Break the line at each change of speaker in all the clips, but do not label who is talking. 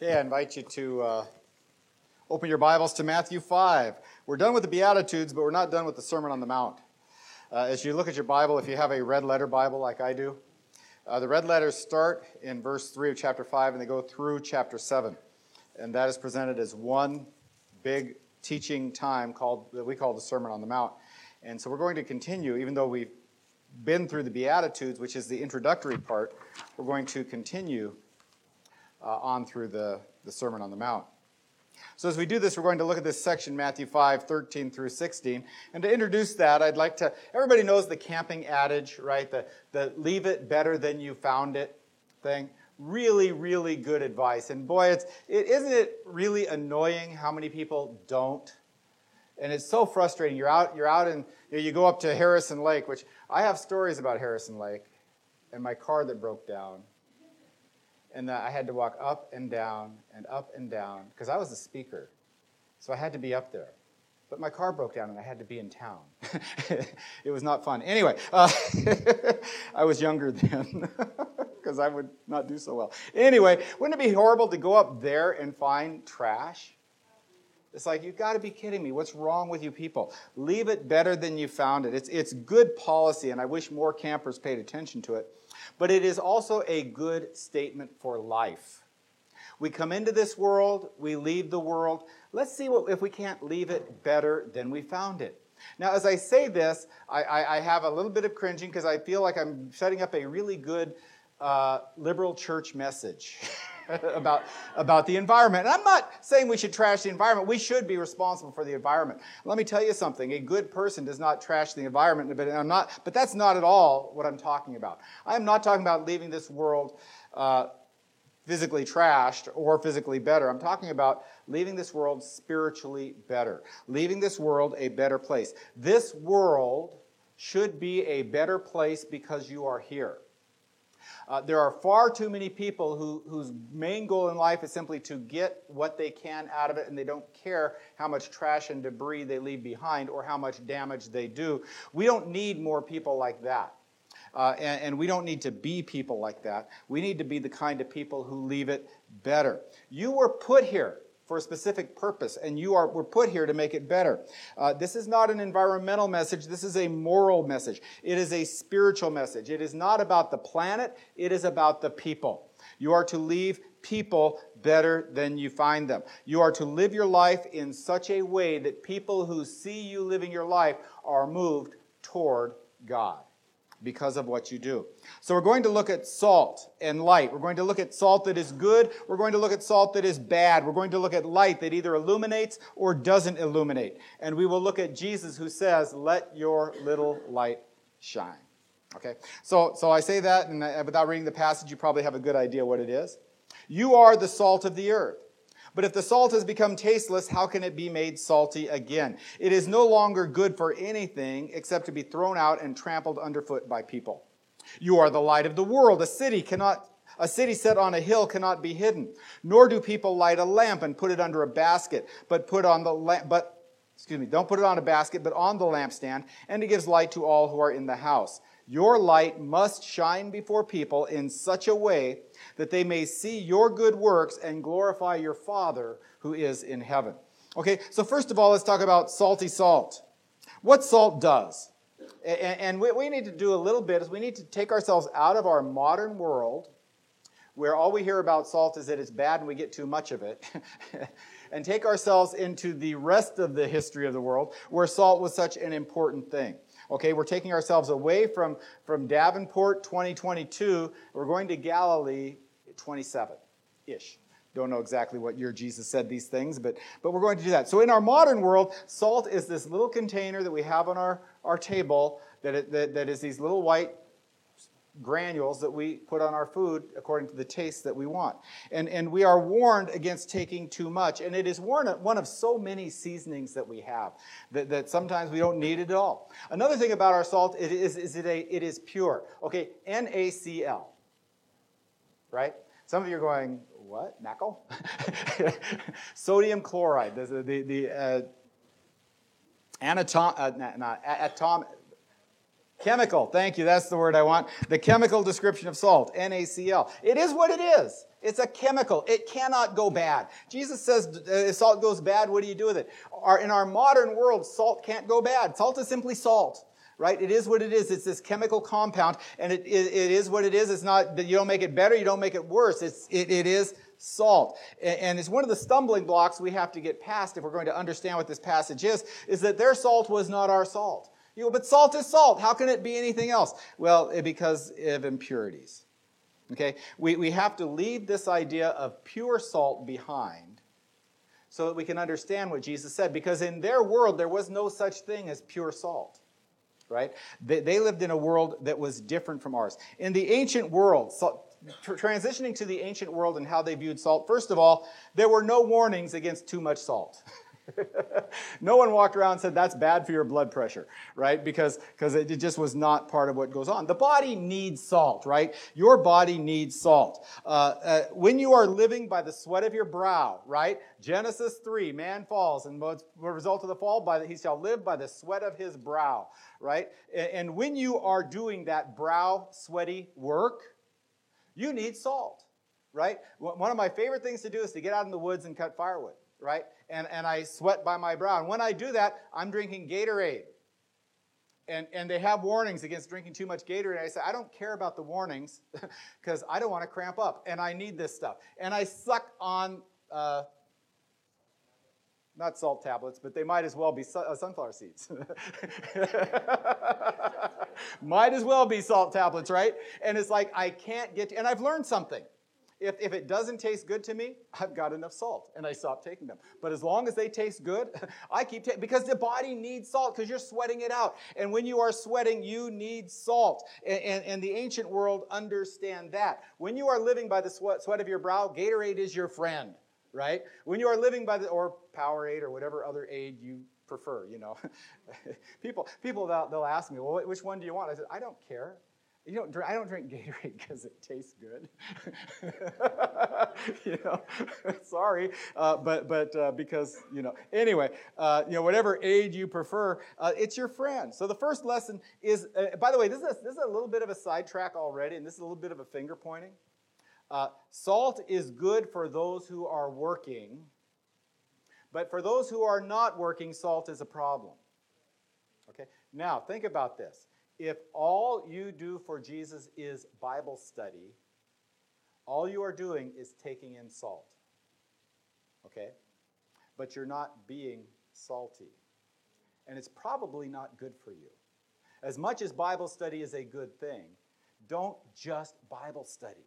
Okay, I invite you to uh, open your Bibles to Matthew 5. We're done with the Beatitudes, but we're not done with the Sermon on the Mount. Uh, as you look at your Bible, if you have a red letter Bible like I do, uh, the red letters start in verse 3 of chapter 5 and they go through chapter 7. And that is presented as one big teaching time called that we call the Sermon on the Mount. And so we're going to continue, even though we've been through the Beatitudes, which is the introductory part, we're going to continue uh, on through the, the Sermon on the Mount. So, as we do this, we're going to look at this section, Matthew 5, 13 through 16. And to introduce that, I'd like to, everybody knows the camping adage, right? The, the leave it better than you found it thing. Really, really good advice. And boy, it's, it, isn't it really annoying how many people don't? And it's so frustrating. You're out, you're out and you, know, you go up to Harrison Lake, which I have stories about Harrison Lake and my car that broke down and I had to walk up and down and up and down because I was the speaker. So I had to be up there. But my car broke down and I had to be in town. it was not fun. Anyway, uh, I was younger then because I would not do so well. Anyway, wouldn't it be horrible to go up there and find trash? It's like, you've got to be kidding me. What's wrong with you people? Leave it better than you found it. It's, it's good policy, and I wish more campers paid attention to it but it is also a good statement for life. We come into this world, we leave the world. Let's see what, if we can't leave it better than we found it. Now, as I say this, I, I, I have a little bit of cringing because I feel like I'm setting up a really good uh, liberal church message. about, about the environment. And I'm not saying we should trash the environment. We should be responsible for the environment. Let me tell you something. A good person does not trash the environment, but, I'm not, but that's not at all what I'm talking about. I'm not talking about leaving this world uh, physically trashed or physically better. I'm talking about leaving this world spiritually better, leaving this world a better place. This world should be a better place because you are here. Uh, there are far too many people who, whose main goal in life is simply to get what they can out of it, and they don't care how much trash and debris they leave behind or how much damage they do. We don't need more people like that. Uh, and, and we don't need to be people like that. We need to be the kind of people who leave it better. You were put here for a specific purpose, and you are were put here to make it better. Uh, this is not an environmental message. This is a moral message. It is a spiritual message. It is not about the planet. It is about the people. You are to leave people better than you find them. You are to live your life in such a way that people who see you living your life are moved toward God because of what you do. So we're going to look at salt and light. We're going to look at salt that is good. We're going to look at salt that is bad. We're going to look at light that either illuminates or doesn't illuminate. And we will look at Jesus who says, "Let your little light shine." Okay? So so I say that and uh, without reading the passage you probably have a good idea what it is. You are the salt of the earth. But if the salt has become tasteless, how can it be made salty again? It is no longer good for anything except to be thrown out and trampled underfoot by people. You are the light of the world. A city cannot a city set on a hill cannot be hidden. Nor do people light a lamp and put it under a basket, but put on the lamp but excuse me, don't put it on a basket, but on the lampstand, and it gives light to all who are in the house. Your light must shine before people in such a way that they may see your good works and glorify your Father who is in heaven. Okay, so first of all, let's talk about salty salt. What salt does. And what we need to do a little bit is we need to take ourselves out of our modern world where all we hear about salt is that it's bad and we get too much of it. and take ourselves into the rest of the history of the world where salt was such an important thing. Okay, we're taking ourselves away from, from Davenport 2022. We're going to Galilee 27 ish. Don't know exactly what year Jesus said these things, but, but we're going to do that. So, in our modern world, salt is this little container that we have on our, our table that, it, that, that is these little white granules that we put on our food according to the taste that we want. And, and we are warned against taking too much. And it is one of, so many seasonings that we have that, that sometimes we don't need it at all. Another thing about our salt it is, is it, a, it is pure. Okay, NaCl. Right? Some of you are going, what? NaCl? Sodium chloride. The, the, the uh, anatom, uh, not, atom, Chemical, thank you, that's the word I want. The chemical description of salt, NaCl. It is what it is. It's a chemical. It cannot go bad. Jesus says uh, if salt goes bad, what do you do with it? Our, in our modern world, salt can't go bad. Salt is simply salt right? It is what it is. It's this chemical compound, and it, it, it is what it is. It's not that you don't make it better, you don't make it worse. It's, it, it is salt. And, and it's one of the stumbling blocks we have to get past if we're going to understand what this passage is, is that their salt was not our salt. You go, but salt is salt. How can it be anything else? Well, because of impurities. Okay? We, we have to leave this idea of pure salt behind so that we can understand what Jesus said. Because in their world, there was no such thing as pure salt. Right? They, they lived in a world that was different from ours. In the ancient world, salt, transitioning to the ancient world and how they viewed salt, first of all, there were no warnings against too much salt. no one walked around and said that's bad for your blood pressure, right? Because because it just was not part of what goes on. The body needs salt, right? Your body needs salt. Uh, uh, when you are living by the sweat of your brow, right? Genesis three, man falls, and the result of the fall? By the, he shall live by the sweat of his brow, right? And, and when you are doing that brow sweaty work, you need salt, right? One of my favorite things to do is to get out in the woods and cut firewood right? And, and I sweat by my brow. And when I do that, I'm drinking Gatorade. And, and they have warnings against drinking too much Gatorade. I say, I don't care about the warnings because I don't want to cramp up and I need this stuff. And I suck on, uh, not salt tablets, but they might as well be su- uh, sunflower seeds. might as well be salt tablets, right? And it's like, I can't get, to, and I've learned something. If, if it doesn't taste good to me, I've got enough salt and I stop taking them. But as long as they taste good, I keep taking because the body needs salt because you're sweating it out. And when you are sweating, you need salt. And, and, and, the ancient world understand that. When you are living by the sweat, sweat of your brow, Gatorade is your friend, right? When you are living by the, or Powerade or whatever other aid you prefer, you know. people, people they'll, they'll ask me, well, which one do you want? I said, I don't care. You don't I don't drink Gatorade because it tastes good. you know, sorry, uh, but but uh, because you know. Anyway, uh, you know, whatever aid you prefer, uh, it's your friend. So the first lesson is, uh, by the way, this is a, this is a little bit of a sidetrack already, and this is a little bit of a finger pointing. Uh, salt is good for those who are working, but for those who are not working, salt is a problem. Okay. Now think about this if all you do for Jesus is Bible study, all you are doing is taking in salt. Okay? But you're not being salty. And it's probably not good for you. As much as Bible study is a good thing, don't just Bible study.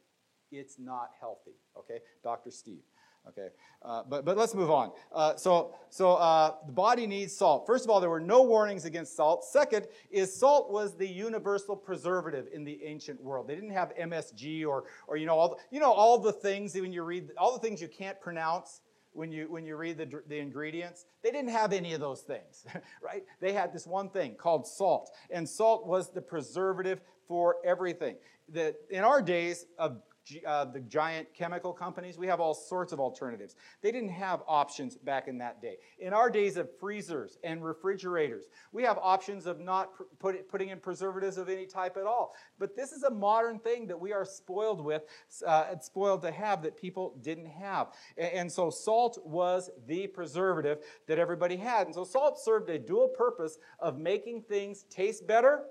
It's not healthy. Okay? Dr. Steve. Okay, uh, but, but let's move on. Uh, so so uh, the body needs salt. First of all, there were no warnings against salt. Second is salt was the universal preservative in the ancient world. They didn't have MSG or or you know all the, you know all the things when you read all the things you can't pronounce when you when you read the, the ingredients. They didn't have any of those things, right? They had this one thing called salt, and salt was the preservative for everything. That in our days of uh, the giant chemical companies, we have all sorts of alternatives. They didn't have options back in that day. In our days of freezers and refrigerators, we have options of not put, putting in preservatives of any type at all. But this is a modern thing that we are spoiled with, uh, spoiled to have that people didn't have. And, and so salt was the preservative that everybody had. And so salt served a dual purpose of making things taste better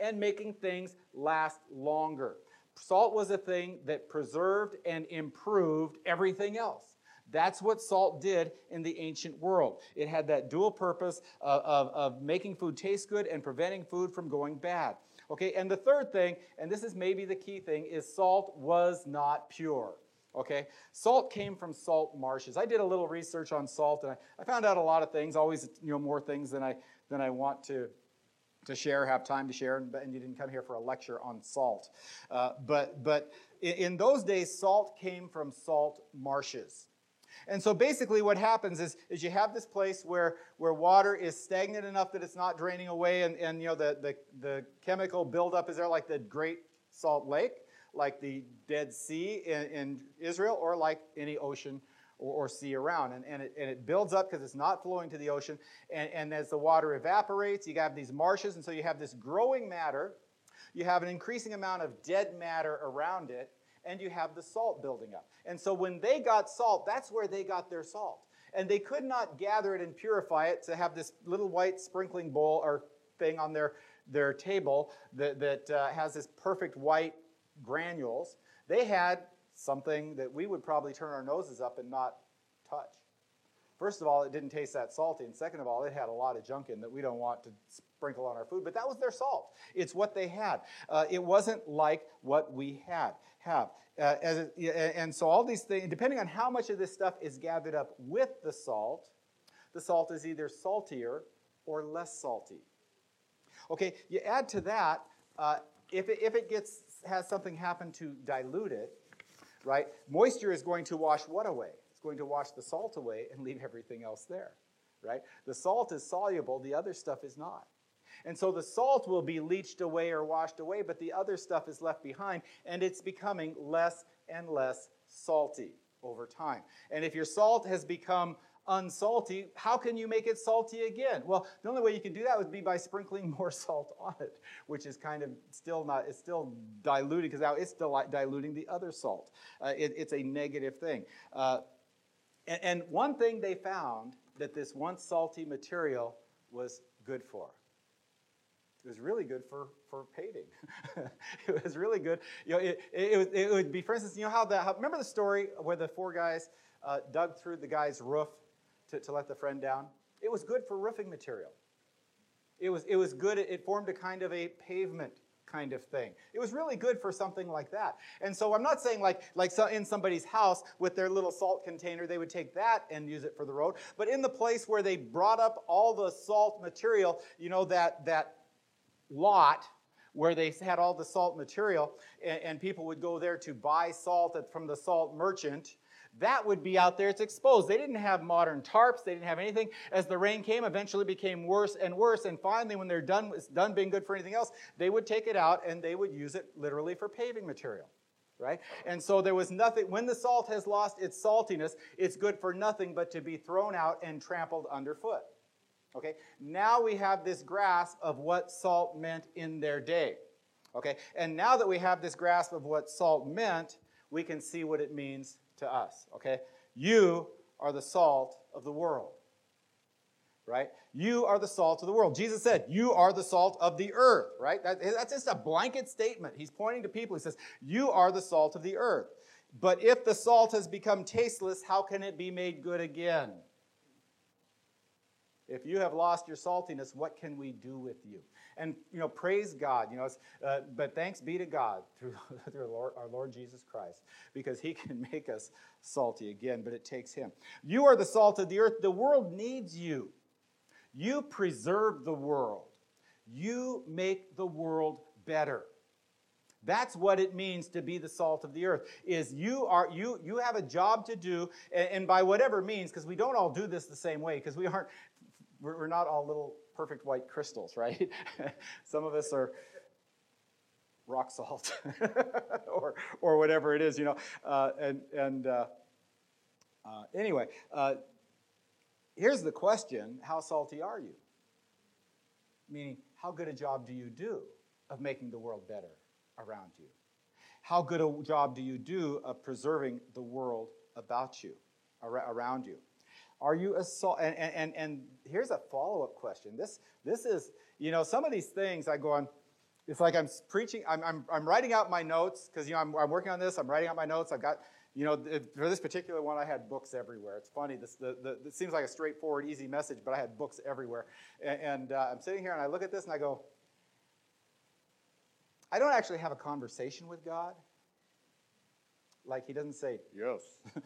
and making things last longer. Salt was a thing that preserved and improved everything else. That's what salt did in the ancient world. It had that dual purpose of, of, of, making food taste good and preventing food from going bad. Okay, and the third thing, and this is maybe the key thing, is salt was not pure. Okay, salt came from salt marshes. I did a little research on salt, and I, I found out a lot of things. Always, you know, more things than I than I want to to share, have time to share, and and you didn't come here for a lecture on salt. Uh, but but in those days, salt came from salt marshes. And so basically what happens is, is you have this place where, where water is stagnant enough that it's not draining away and, and you know the, the, the chemical buildup is there like the Great Salt Lake, like the Dead Sea in, in Israel, or like any ocean or, or sea around. And, and, it, and it builds up because it's not flowing to the ocean. And, and as the water evaporates, you have these marshes, and so you have this growing matter. You have an increasing amount of dead matter around it, and you have the salt building up. And so when they got salt, that's where they got their salt. And they could not gather it and purify it to have this little white sprinkling bowl or thing on their, their table that, that uh, has this perfect white granules. They had something that we would probably turn our noses up and not touch. First of all, it didn't taste that salty, and second of all, it had a lot of junk in that we don't want to sprinkle on our food. But that was their salt. It's what they had. Uh, it wasn't like what we had have. Uh, it, and so all these things, depending on how much of this stuff is gathered up with the salt, the salt is either saltier or less salty. Okay, you add to that, uh, if, it, if it gets has something happen to dilute it, right? Moisture is going to wash what away? It's going to wash the salt away and leave everything else there, right? The salt is soluble, the other stuff is not. And so the salt will be leached away or washed away, but the other stuff is left behind, and it's becoming less and less salty over time. And if your salt has become unsalty, how can you make it salty again? Well, the only way you can do that would be by sprinkling more salt on it, which is kind of still not, it's still diluting because now it's diluting the other salt. Uh, it, it's a negative thing. Uh, and, and one thing they found that this once salty material was good for. It was really good for, for paving. it was really good. You know, it, it, it, it, would be, for instance, you know how the, how, remember the story where the four guys uh, dug through the guy's roof to, to let the friend down. It was good for roofing material. It was, it was good, it formed a kind of a pavement kind of thing. It was really good for something like that. And so I'm not saying like, like so in somebody's house with their little salt container, they would take that and use it for the road. But in the place where they brought up all the salt material, you know, that, that lot where they had all the salt material, and, and people would go there to buy salt from the salt merchant that would be out there. It's exposed. They didn't have modern tarps. They didn't have anything. As the rain came, eventually became worse and worse. And finally, when they're done, done being good for anything else, they would take it out and they would use it literally for paving material. Right? And so there was nothing, when the salt has lost its saltiness, it's good for nothing but to be thrown out and trampled underfoot. Okay? Now we have this grasp of what salt meant in their day. Okay? And now that we have this grasp of what salt meant, we can see what it means to us, okay? You are the salt of the world, right? You are the salt of the world. Jesus said, You are the salt of the earth, right? That, that's just a blanket statement. He's pointing to people. He says, You are the salt of the earth. But if the salt has become tasteless, how can it be made good again? If you have lost your saltiness, what can we do with you? And, you know, praise God, you know, uh, but thanks be to God through, through Lord, our Lord Jesus Christ, because he can make us salty again, but it takes him. You are the salt of the earth. The world needs you. You preserve the world. You make the world better. That's what it means to be the salt of the earth. Is you are you you have a job to do, and, and by whatever means, because we don't all do this the same way, because we aren't we're, we're not all little perfect white crystals, right? Some of us are rock salt or, or whatever it is, you know. Uh, and and uh, uh, anyway, uh, here's the question How salty are you? Meaning, how good a job do you do of making the world better around you? How good a job do you do of preserving the world about you, around you? Are you a salt? And, and, and here's a follow up question. This, this is, you know, some of these things I go on, it's like I'm preaching, I'm, I'm, I'm writing out my notes because, you know, I'm, I'm working on this, I'm writing out my notes. I've got, you know, for this particular one, I had books everywhere. It's funny, this, the, the, it seems like a straightforward, easy message, but I had books everywhere. And, and uh, I'm sitting here and I look at this and I go, I don't actually have a conversation with God. Like, He doesn't say, yes.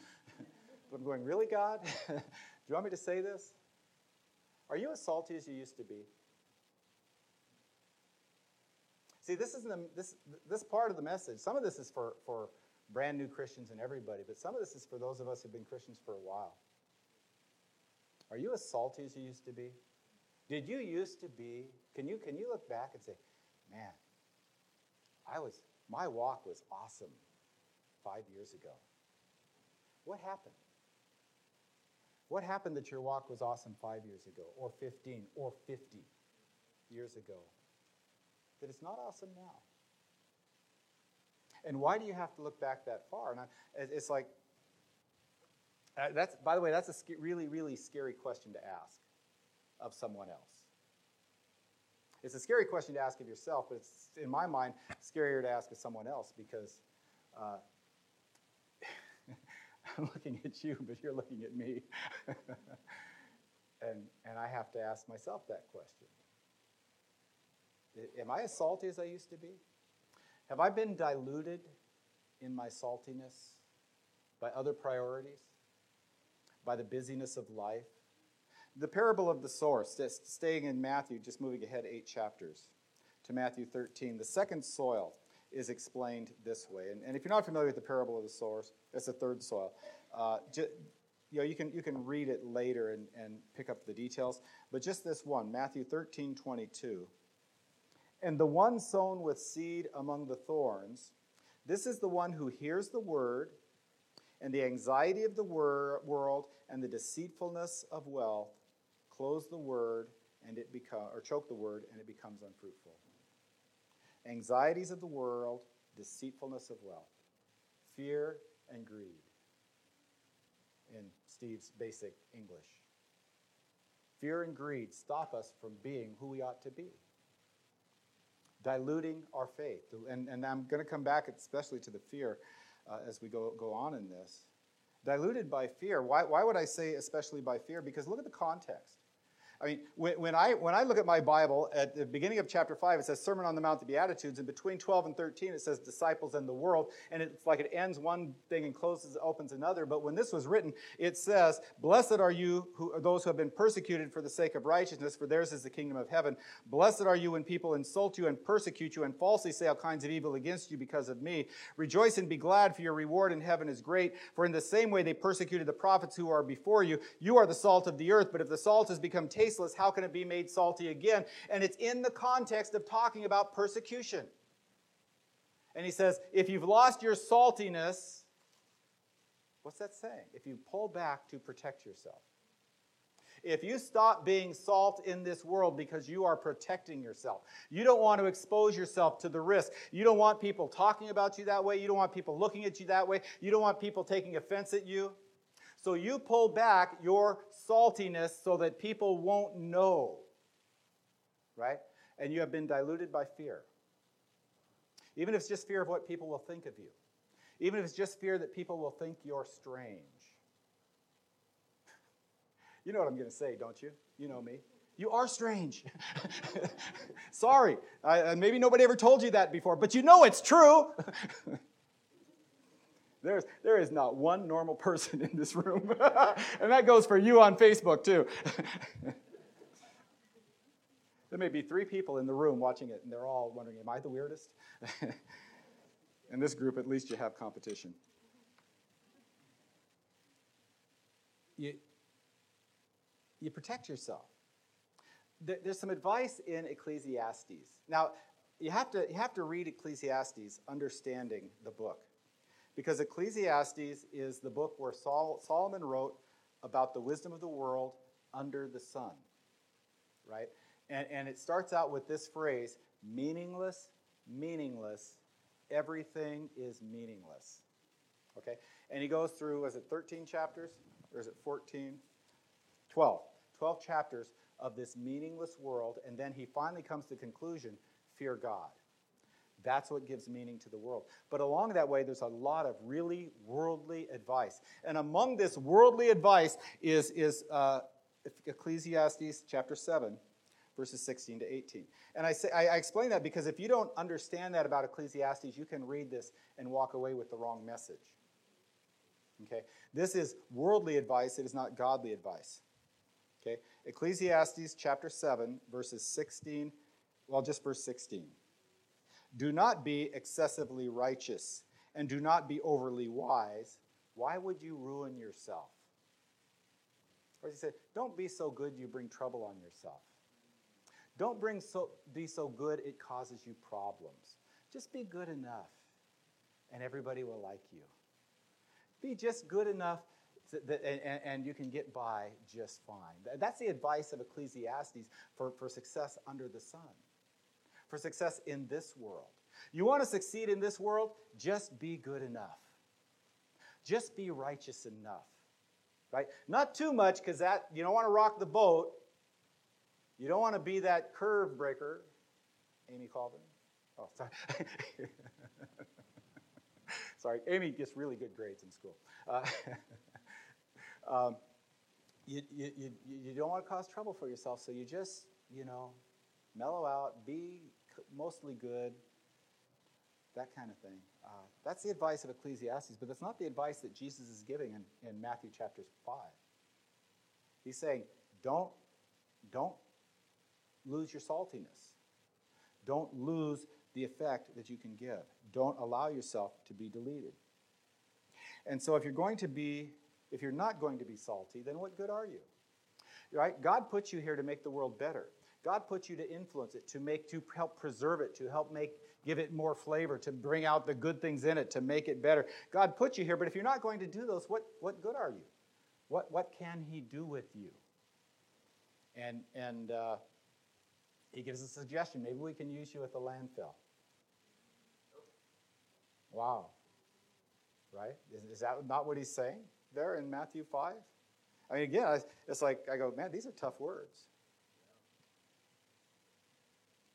I'm going, really, God? Do you want me to say this? Are you as salty as you used to be? See, this is this, this part of the message. Some of this is for, for brand new Christians and everybody, but some of this is for those of us who've been Christians for a while. Are you as salty as you used to be? Did you used to be? Can you, can you look back and say, man, I was, my walk was awesome five years ago? What happened? What happened that your walk was awesome five years ago, or 15, or 50 years ago? That it's not awesome now. And why do you have to look back that far? And I, it's like, uh, that's, by the way, that's a really, really scary question to ask of someone else. It's a scary question to ask of yourself, but it's, in my mind, scarier to ask of someone else because uh, I'm looking at you, but you're looking at me. and, and I have to ask myself that question Am I as salty as I used to be? Have I been diluted in my saltiness by other priorities, by the busyness of life? The parable of the sower, staying in Matthew, just moving ahead eight chapters to Matthew 13. The second soil is explained this way. And, and if you're not familiar with the parable of the sower, it's the third soil. Uh, you know, you can, you can read it later and, and pick up the details. But just this one, Matthew 13, 22. And the one sown with seed among the thorns, this is the one who hears the word, and the anxiety of the wor- world and the deceitfulness of wealth close the word and it become or choke the word and it becomes unfruitful. Anxieties of the world, deceitfulness of wealth, fear and greed. In Steve's basic English. Fear and greed stop us from being who we ought to be diluting our faith. And, and I'm going to come back especially to the fear uh, as we go, go on in this. Diluted by fear. Why, why would I say especially by fear? Because look at the context. I mean, when, when, I, when I look at my Bible, at the beginning of chapter 5, it says Sermon on the Mount, the Beatitudes, and between 12 and 13, it says disciples and the world, and it's like it ends one thing and closes, opens another. But when this was written, it says, Blessed are you, who are those who have been persecuted for the sake of righteousness, for theirs is the kingdom of heaven. Blessed are you when people insult you and persecute you and falsely say all kinds of evil against you because of me. Rejoice and be glad, for your reward in heaven is great. For in the same way they persecuted the prophets who are before you. You are the salt of the earth, but if the salt has become tasteless, tasteless, how can it be made salty again? And it's in the context of talking about persecution. And he says, if you've lost your saltiness, what's that saying? If you pull back to protect yourself. If you stop being salt in this world because you are protecting yourself, you don't want to expose yourself to the risk. You don't want people talking about you that way. You don't want people looking at you that way. You don't want people taking offense at you. So you pull back your saltiness so that people won't know. Right? And you have been diluted by fear. Even if it's just fear of what people will think of you. Even if it's just fear that people will think you're strange. You know what I'm going to say, don't you? You know me. You are strange. Sorry. I, maybe nobody ever told you that before, but you know it's true. There's, there is not one normal person in this room. and that goes for you on Facebook, too. there may be three people in the room watching it, and they're all wondering, Am I the weirdest? in this group, at least you have competition. You, you protect yourself. There's some advice in Ecclesiastes. Now, you have to, you have to read Ecclesiastes understanding the book. Because Ecclesiastes is the book where Sol- Solomon wrote about the wisdom of the world under the sun, right? And, and it starts out with this phrase meaningless, meaningless, everything is meaningless. Okay? And he goes through, is it 13 chapters? Or is it 14? 12. 12 chapters of this meaningless world. And then he finally comes to the conclusion fear God. That's what gives meaning to the world. But along that way, there's a lot of really worldly advice. And among this worldly advice is, is uh, Ecclesiastes chapter 7, verses 16 to 18. And I, say, I, I explain that because if you don't understand that about Ecclesiastes, you can read this and walk away with the wrong message. Okay? This is worldly advice, it is not godly advice. Okay? Ecclesiastes chapter 7, verses 16, well, just verse 16. Do not be excessively righteous, and do not be overly wise. Why would you ruin yourself? Or he said, Don't be so good you bring trouble on yourself. Don't bring so, be so good it causes you problems. Just be good enough, and everybody will like you. Be just good enough and, and you can get by just fine. That's the advice of Ecclesiastes for, for success under the sun, for success in this world. You want to succeed in this world? Just be good enough. Just be righteous enough. Right? Not too much because that you don't want to rock the boat. You don't want to be that curve breaker. Amy Colvin. Oh, sorry. sorry, Amy gets really good grades in school. Uh, um, you, you, you, you don't want to cause trouble for yourself, so you just, you know, mellow out, be mostly good, that kind of thing. Uh, that's the advice of Ecclesiastes, but that's not the advice that Jesus is giving in, in Matthew chapter 5. He's saying, don't, don't lose your saltiness. Don't lose the effect that you can give. Don't allow yourself to be deleted. And so if you're going to be, if you're not going to be salty, then what good are you? Right? God puts you here to make the world better. God puts you to influence it, to make, to help preserve it, to help make, give it more flavor, to bring out the good things in it, to make it better. God put you here, but if you're not going to do those, what, what good are you? What, what can He do with you? And, and uh, He gives a suggestion. Maybe we can use you at the landfill. Wow. Right? Is, is that not what He's saying there in Matthew 5? I mean, again, it's like, I go, man, these are tough words.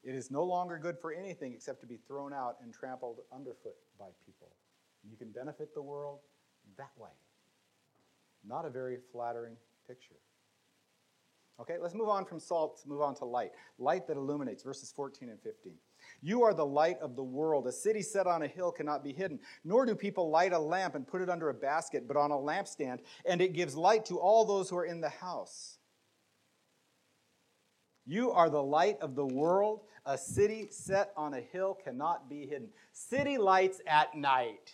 It is no longer good for anything except to be thrown out and trampled underfoot by people. You can benefit the world that way. Not a very flattering picture. Okay, let's move on from salt, move on to light. Light that illuminates, verses 14 and 15. You are the light of the world. A city set on a hill cannot be hidden. Nor do people light a lamp and put it under a basket, but on a lampstand, and it gives light to all those who are in the house. You are the light of the world. A city set on a hill cannot be hidden. City lights at night.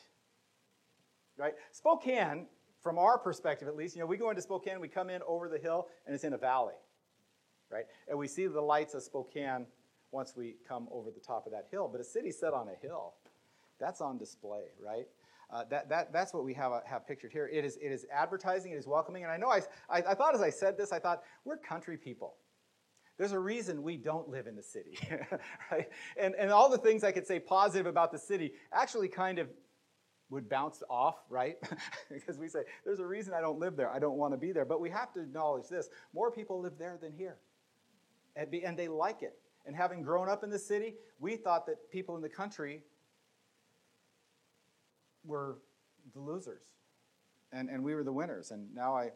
Right? Spokane, from our perspective at least, you know, we go into Spokane, we come in over the hill, and it's in a valley. Right? And we see the lights of Spokane once we come over the top of that hill. But a city set on a hill, that's on display, right? Uh, that, that, that's what we have, uh, have pictured here. It is, it is advertising, it is welcoming. And I know I, I, I thought as I said this, I thought, we're country people. There's a reason we don't live in the city, right? And, and all the things I could say positive about the city actually kind of would bounce off, right? because we say, there's a reason I don't live there. I don't want to be there. But we have to acknowledge this more people live there than here. And, be, and they like it. And having grown up in the city, we thought that people in the country were the losers. And, and we were the winners. And now I,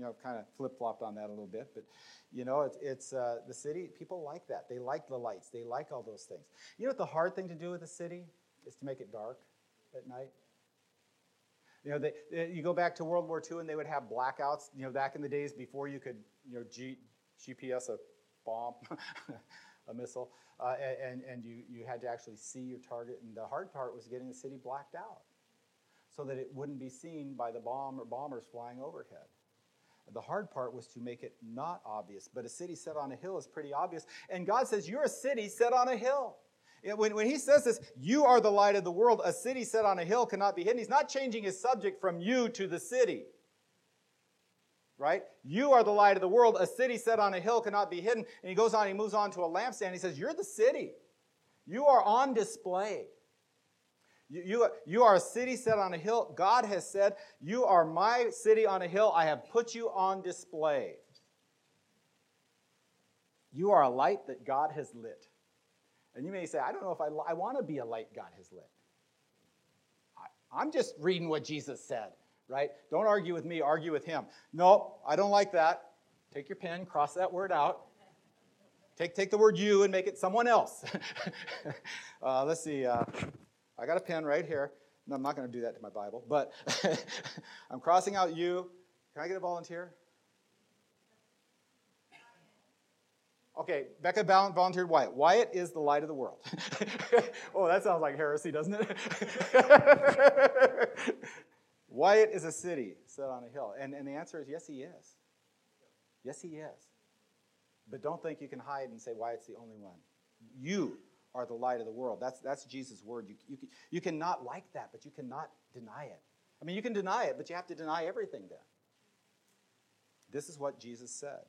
you know, kind of flip flopped on that a little bit. But you know, it's, it's uh, the city, people like that. They like the lights, they like all those things. You know what the hard thing to do with the city is to make it dark at night? You know, they, they, you go back to World War II and they would have blackouts, you know, back in the days before you could, you know, G, GPS a bomb, a missile, uh, and, and you, you had to actually see your target. And the hard part was getting the city blacked out so that it wouldn't be seen by the bomb or bombers flying overhead. The hard part was to make it not obvious. But a city set on a hill is pretty obvious. And God says, You're a city set on a hill. When, when he says this, you are the light of the world, a city set on a hill cannot be hidden. He's not changing his subject from you to the city. Right? You are the light of the world. A city set on a hill cannot be hidden. And he goes on, he moves on to a lampstand. He says, You're the city. You are on display. You, you, are a city set on a hill. God has said, You are my city on a hill. I have put you on display. You are a light that God has lit. And you may say, I don't know if I, I want to be a light God has lit. I, I'm just reading what Jesus said, right? Don't argue with me, argue with him. No, I don't like that. Take your pen, cross that word out. Take, take the word you and make it someone else. uh, let's see. Uh, I got a pen right here. No, I'm not going to do that to my Bible, but I'm crossing out you. Can I get a volunteer? Okay, Becca volunteered Wyatt. Wyatt is the light of the world. oh, that sounds like heresy, doesn't it? Wyatt is a city set on a hill. And, and the answer is yes, he is. Yes, he is. But don't think you can hide and say Wyatt's the only one. You are the light of the world. That's, that's Jesus' word. You, you, you cannot like that, but you cannot deny it. I mean, you can deny it, but you have to deny everything then. This is what Jesus said.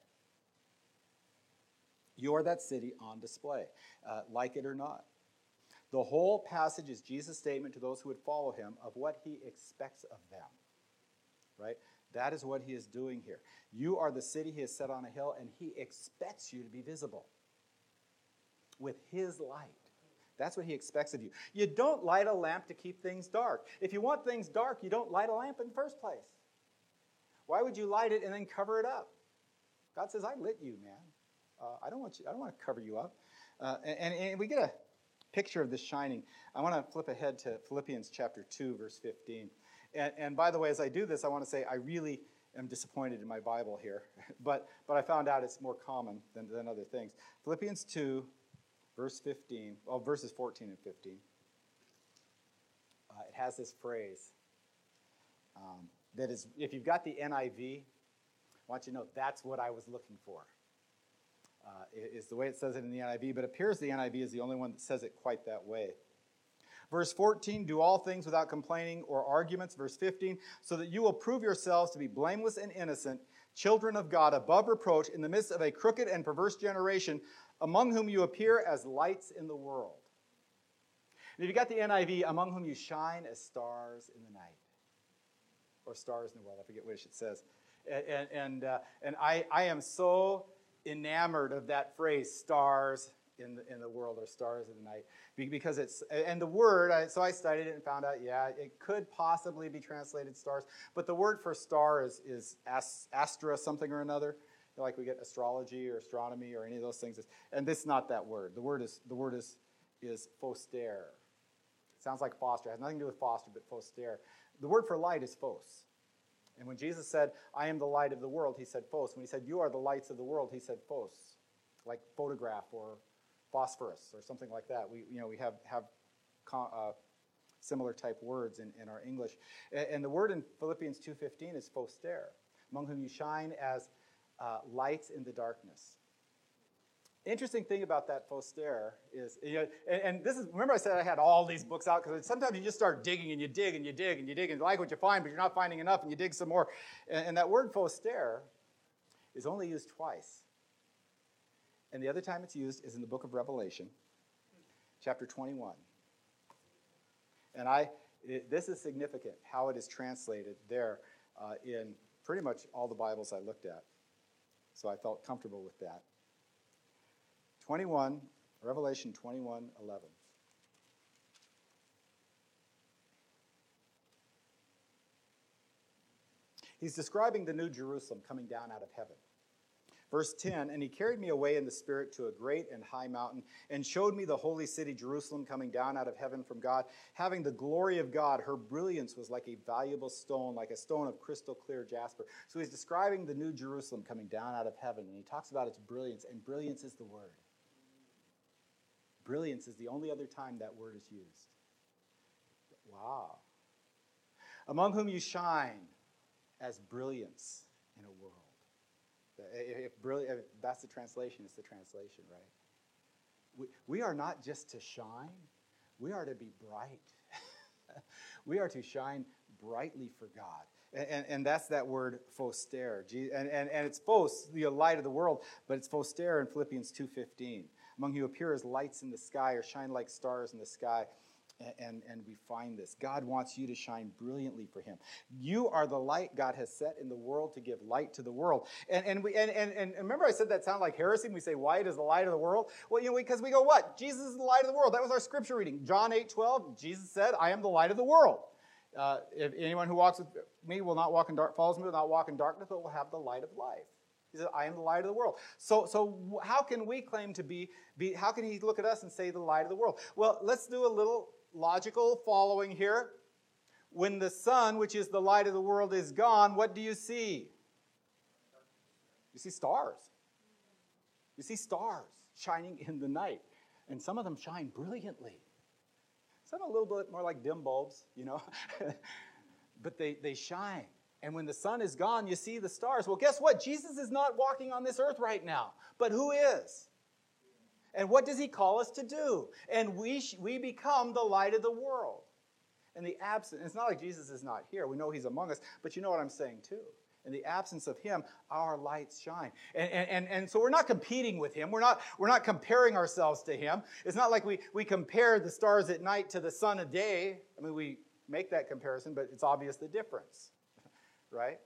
You're that city on display, uh, like it or not. The whole passage is Jesus' statement to those who would follow him of what he expects of them. Right? That is what he is doing here. You are the city he has set on a hill, and he expects you to be visible with his light. That's what he expects of you. You don't light a lamp to keep things dark. If you want things dark, you don't light a lamp in the first place. Why would you light it and then cover it up? God says, I lit you, man. Uh, I don't want you, I don't want to cover you up. Uh, and, and we get a picture of this shining. I want to flip ahead to Philippians chapter 2, verse 15. And, and by the way, as I do this, I want to say I really am disappointed in my Bible here, but, but I found out it's more common than, than other things. Philippians 2, verse 15, well, verses 14 and 15. Uh, it has this phrase um, that is, if you've got the NIV, I want you to know that's what I was looking for. Uh, is the way it says it in the NIV, but appears the NIV is the only one that says it quite that way. Verse 14, do all things without complaining or arguments. Verse 15, so that you will prove yourselves to be blameless and innocent, children of God, above reproach, in the midst of a crooked and perverse generation, among whom you appear as lights in the world. And if you got the NIV, among whom you shine as stars in the night, or stars in the world, I forget which it says. And, and, uh, and I, I am so enamored of that phrase, stars in the, in the world or stars in the night because it's and the word so i studied it and found out yeah it could possibly be translated stars but the word for star is, is astra something or another like we get astrology or astronomy or any of those things. And this is not that word. The word is the word is is foster. It sounds like foster. It has nothing to do with foster but foster. The word for light is phos. And when jesus said i am the light of the world he said phos. When he said you are the lights of the world he said phos like photograph or phosphorus or something like that. We, you know, we have, have uh, similar type words in, in our English. And, and the word in Philippians 2.15 is phoster, among whom you shine as uh, lights in the darkness. Interesting thing about that phoster is, you know, and, and, this is, remember I said I had all these books out because sometimes you just start digging and you dig and you dig and you dig and you like what you find, but you're not finding enough and you dig some more. And, and that word phoster is only used twice and the other time it's used is in the book of Revelation, chapter 21. And I, it, this is significant how it is translated there uh, in pretty much all the Bibles I looked at. So I felt comfortable with that. 21, Revelation 21 11. He's describing the new Jerusalem coming down out of heaven. Verse 10 And he carried me away in the Spirit to a great and high mountain, and showed me the holy city, Jerusalem, coming down out of heaven from God, having the glory of God. Her brilliance was like a valuable stone, like a stone of crystal clear jasper. So he's describing the new Jerusalem coming down out of heaven, and he talks about its brilliance, and brilliance is the word. Brilliance is the only other time that word is used. Wow. Among whom you shine as brilliance in a world. If, brilliant, if that's the translation, it's the translation, right? We, we are not just to shine, we are to be bright. we are to shine brightly for God. And, and, and that's that word phoster. And, and, and it's phos, the light of the world, but it's phoster in Philippians 2.15. Among you appear as lights in the sky or shine like stars in the sky and, and we find this. God wants you to shine brilliantly for Him. You are the light God has set in the world to give light to the world. And, and, we, and, and, and remember, I said that sounded like heresy. We say Wyatt is the light of the world. Well, you know, because we go, what? Jesus is the light of the world. That was our scripture reading. John 8 12, Jesus said, I am the light of the world. Uh, if anyone who walks with me will not walk in dark, follows me will not walk in darkness, but will have the light of life. He said, I am the light of the world. So, so how can we claim to be, be, how can he look at us and say the light of the world? Well, let's do a little logical following here. When the sun, which is the light of the world, is gone, what do you see? You see stars. You see stars shining in the night. And some of them shine brilliantly. Some a little bit more like dim bulbs, you know. but they, they shine. And when the sun is gone, you see the stars. Well, guess what? Jesus is not walking on this earth right now. But who is? And what does he call us to do? And we, sh- we become the light of the world. And the absence, it's not like Jesus is not here. We know he's among us, but you know what I'm saying too. In the absence of him, our lights shine. And, and, and, and so we're not competing with him. We're not, we're not comparing ourselves to him. It's not like we, we compare the stars at night to the sun a day. I mean, we make that comparison, but it's obvious the difference, right?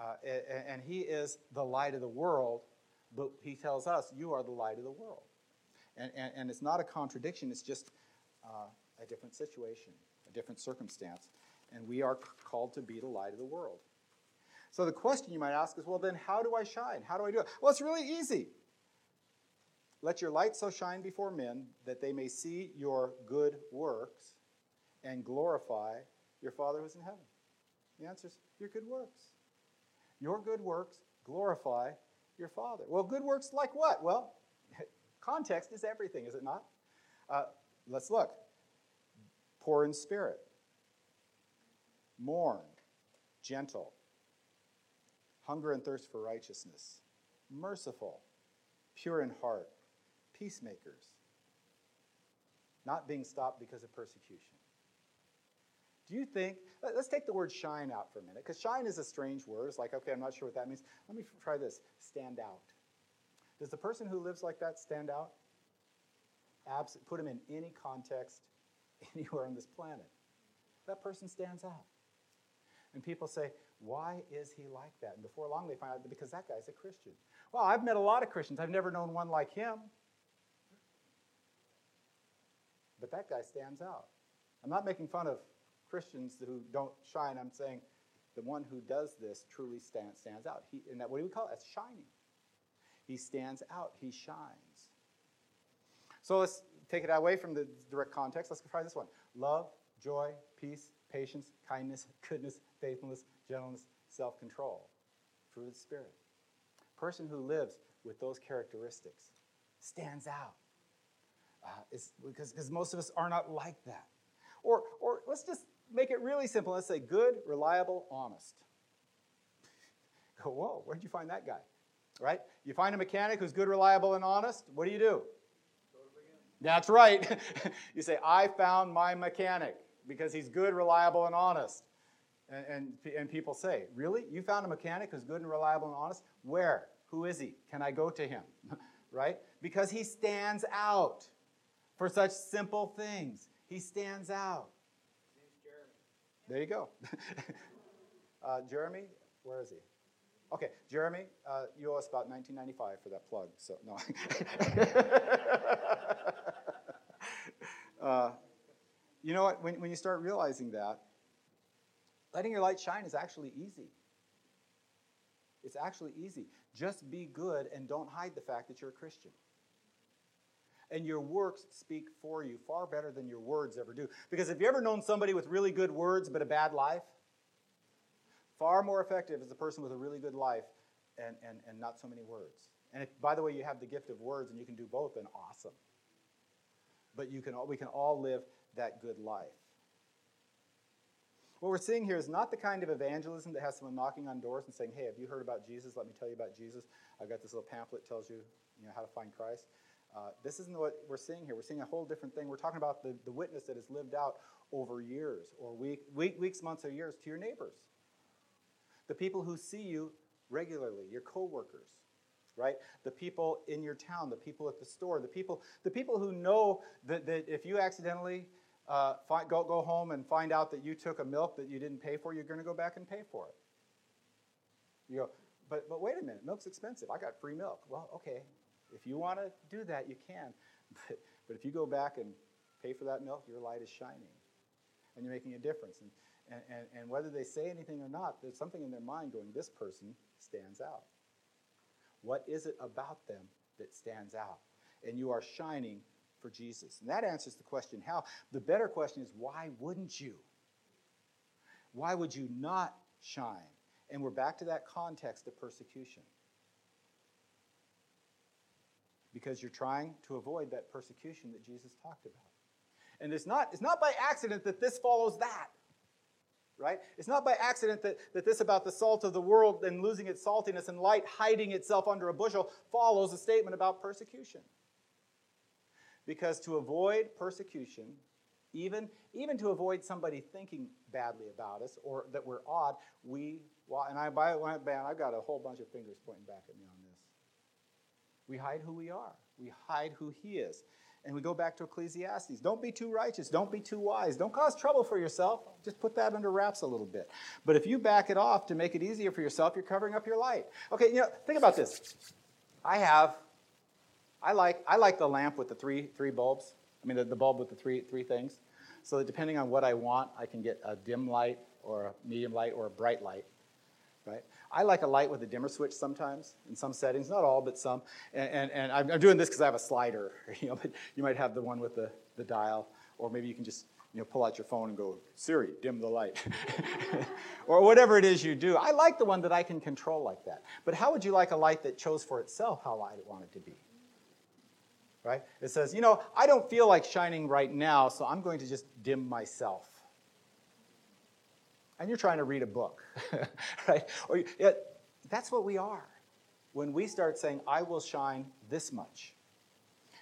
Uh, and, and he is the light of the world, but he tells us, You are the light of the world. And, and, and it's not a contradiction, it's just uh, a different situation, a different circumstance. And we are called to be the light of the world. So the question you might ask is well, then how do I shine? How do I do it? Well, it's really easy. Let your light so shine before men that they may see your good works and glorify your Father who's in heaven. The answer is your good works. Your good works glorify your Father. Well, good works like what? Well, context is everything, is it not? Uh, let's look. Poor in spirit, mourn, gentle hunger and thirst for righteousness, merciful, pure in heart, peacemakers, not being stopped because of persecution. Do you think, let's take the word shine out for a minute, because shine is a strange word. It's like, okay, I'm not sure what that means. Let me try this stand out. Does the person who lives like that stand out? Abs- put him in any context, anywhere on this planet. That person stands out. And people say, why is he like that? And before long, they find out because that guy's a Christian. Well, I've met a lot of Christians. I've never known one like him. But that guy stands out. I'm not making fun of Christians who don't shine. I'm saying the one who does this truly stand, stands out. He, and that, what do we call it? That's shining. He stands out. He shines. So let's take it away from the direct context. Let's try this one love, joy, peace, patience, kindness, goodness, faithfulness, gentleness, self control. Fruit of the Spirit. Person who lives with those characteristics stands out. Uh, because, because most of us are not like that. Or, or let's just make it really simple. Let's say good, reliable, honest. Go, whoa, where'd you find that guy? Right? You find a mechanic who's good, reliable, and honest. What do you do? That's right. you say, I found my mechanic because he's good, reliable, and honest. And, and, and, people say, Really? You found a mechanic who's good and reliable and honest? Where? Who is he? Can I go to him? right? Because he stands out for such simple things. He stands out. There you go. uh, Jeremy, where is he? Okay, Jeremy, uh, you owe us about 1995 for that plug. So no. uh, you know what? When, when you start realizing that, letting your light shine is actually easy. It's actually easy. Just be good and don't hide the fact that you're a Christian. And your works speak for you far better than your words ever do. Because have you ever known somebody with really good words but a bad life? Far more effective is a person with a really good life and, and, and not so many words. And if, by the way, you have the gift of words and you can do both, then awesome. But you can, we can all live that good life. What we're seeing here is not the kind of evangelism that has someone knocking on doors and saying, Hey, have you heard about Jesus? Let me tell you about Jesus. I've got this little pamphlet that tells you, you know how to find Christ. Uh, this isn't what we're seeing here. We're seeing a whole different thing. We're talking about the, the witness that is lived out over years or week, week, weeks, months, or years to your neighbors. The people who see you regularly, your coworkers, right? The people in your town, the people at the store, the people, the people who know that, that if you accidentally uh, find, go, go home and find out that you took a milk that you didn't pay for, you're going to go back and pay for it. You go, but, but wait a minute, milk's expensive. I got free milk. Well, okay, if you want to do that, you can. But, but if you go back and pay for that milk, your light is shining and you're making a difference. And, and, and, and whether they say anything or not, there's something in their mind going, this person stands out. What is it about them that stands out? And you are shining for Jesus? And that answers the question how. The better question is why wouldn't you? Why would you not shine? And we're back to that context of persecution. Because you're trying to avoid that persecution that Jesus talked about. And it's not, it's not by accident that this follows that. Right? It's not by accident that, that this about the salt of the world and losing its saltiness and light hiding itself under a bushel follows a statement about persecution. Because to avoid persecution, even, even to avoid somebody thinking badly about us or that we're odd, we Well, and I, by man, I've got a whole bunch of fingers pointing back at me on this. We hide who we are. We hide who He is. And we go back to Ecclesiastes. Don't be too righteous. Don't be too wise. Don't cause trouble for yourself. Just put that under wraps a little bit. But if you back it off to make it easier for yourself, you're covering up your light. Okay, you know, think about this. I have, I like, I like the lamp with the three, three bulbs. I mean, the, the bulb with the three, three things. So that depending on what I want, I can get a dim light or a medium light or a bright light right? I like a light with a dimmer switch sometimes in some settings, not all, but some. And, and, and I'm, doing this because I have a slider, you know, but you might have the one with the, the dial, or maybe you can just you know, pull out your phone and go, Siri, dim the light. or whatever it is you do. I like the one that I can control like that. But how would you like a light that chose for itself how light it wanted to be? Right? It says, you know, I don't feel like shining right now, so I'm going to just dim myself and you're trying to read a book, right? Or yeah, that's what we are. When we start saying, I will shine this much,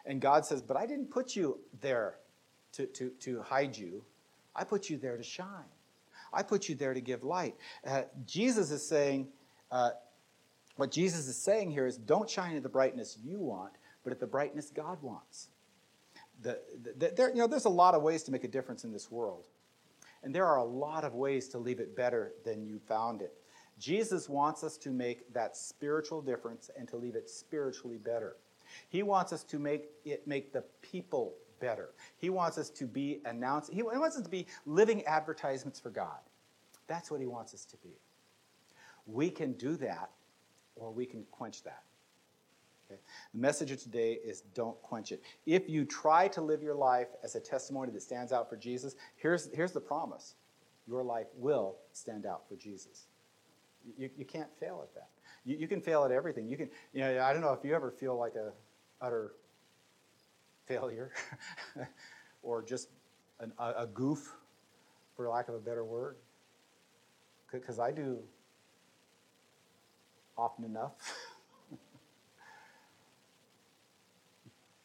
and God says, But I didn't put you there to, to, to hide you, I put you there to shine. I put you there to give light. Uh, Jesus is saying, uh, what Jesus is saying here is don't shine at the brightness you want, but at the brightness God wants. The, the, the, there, you know, there's a lot of ways to make a difference in this world. And there are a lot of ways to leave it better than you found it. Jesus wants us to make that spiritual difference and to leave it spiritually better. He wants us to make it make the people better. He wants us to be announced. He wants us to be living advertisements for God. That's what he wants us to be. We can do that or we can quench that. Okay? The message of today is don't quench it. If you try to live your life as a testimony that stands out for Jesus, here's, here's the promise your life will stand out for Jesus. You, you can't fail at that. You, you can fail at everything. You can, you know, I don't know if you ever feel like a utter failure or just an, a, a goof, for lack of a better word. Because I do often enough.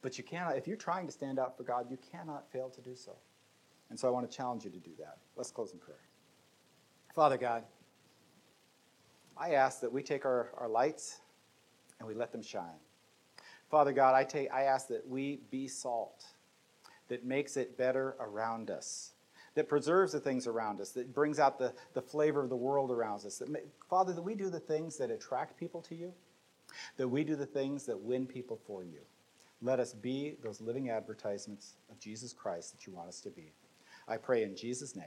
But you cannot, if you're trying to stand out for God, you cannot fail to do so. And so I want to challenge you to do that. Let's close in prayer. Father God, I ask that we take our, our lights and we let them shine. Father God, I, take, I ask that we be salt that makes it better around us, that preserves the things around us, that brings out the, the flavor of the world around us. That, Father, that we do the things that attract people to you, that we do the things that win people for you. Let us be those living advertisements of Jesus Christ that you want us to be. I pray in Jesus' name.